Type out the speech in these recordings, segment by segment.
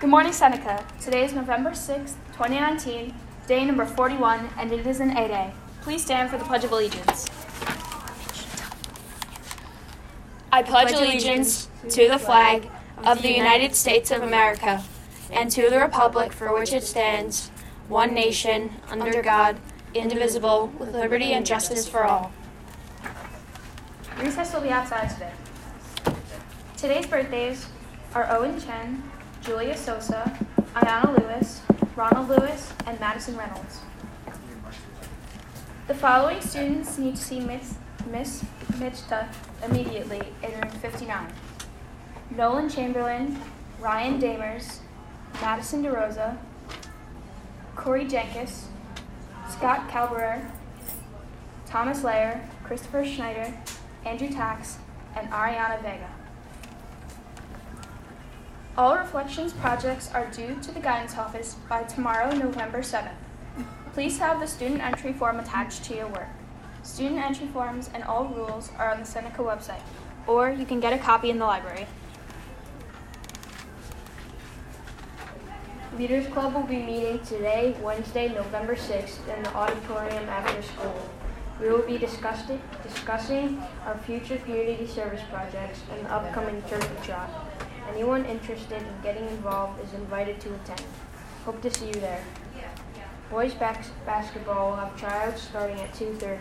Good morning, Seneca. Today is November 6th, 2019, day number 41, and it is an A Day. Please stand for the Pledge of Allegiance. I pledge allegiance to the flag of the United States of America and to the republic for which it stands, one nation, under God, indivisible, with liberty and justice for all. Recess will be outside today. Today's birthdays are Owen Chen, Julia Sosa, Ayana Lewis, Ronald Lewis, and Madison Reynolds. The following students need to see Miss, Miss Michta immediately in room 59. Nolan Chamberlain, Ryan Damers, Madison DeRosa, Corey Jenkins, Scott Calberer, Thomas Layer, Christopher Schneider, Andrew Tax, and Ariana Vega. All reflections projects are due to the guidance office by tomorrow, November 7th. Please have the student entry form attached to your work. Student entry forms and all rules are on the Seneca website, or you can get a copy in the library. Leaders Club will be meeting today, Wednesday, November 6th, in the auditorium after school. We will be discussing, discussing our future community service projects and the upcoming turkey trot. Anyone interested in getting involved is invited to attend. Hope to see you there. Boys bas- basketball will have tryouts starting at 2.30.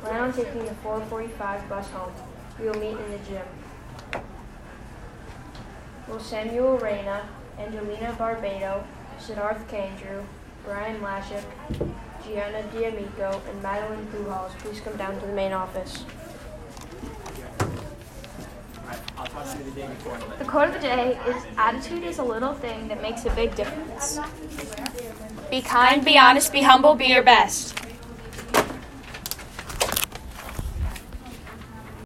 Plan on taking the 445 bus home. We will meet in the gym. Will Samuel Reyna, Angelina Barbado, Siddharth Kandrew, Brian Lashik, Gianna D'Amico, and Madeline Pujols please come down to the main office. I'll talk to you the day before. The quote of the day is Attitude is a little thing that makes a big difference. Be kind, be honest, be humble, be your best.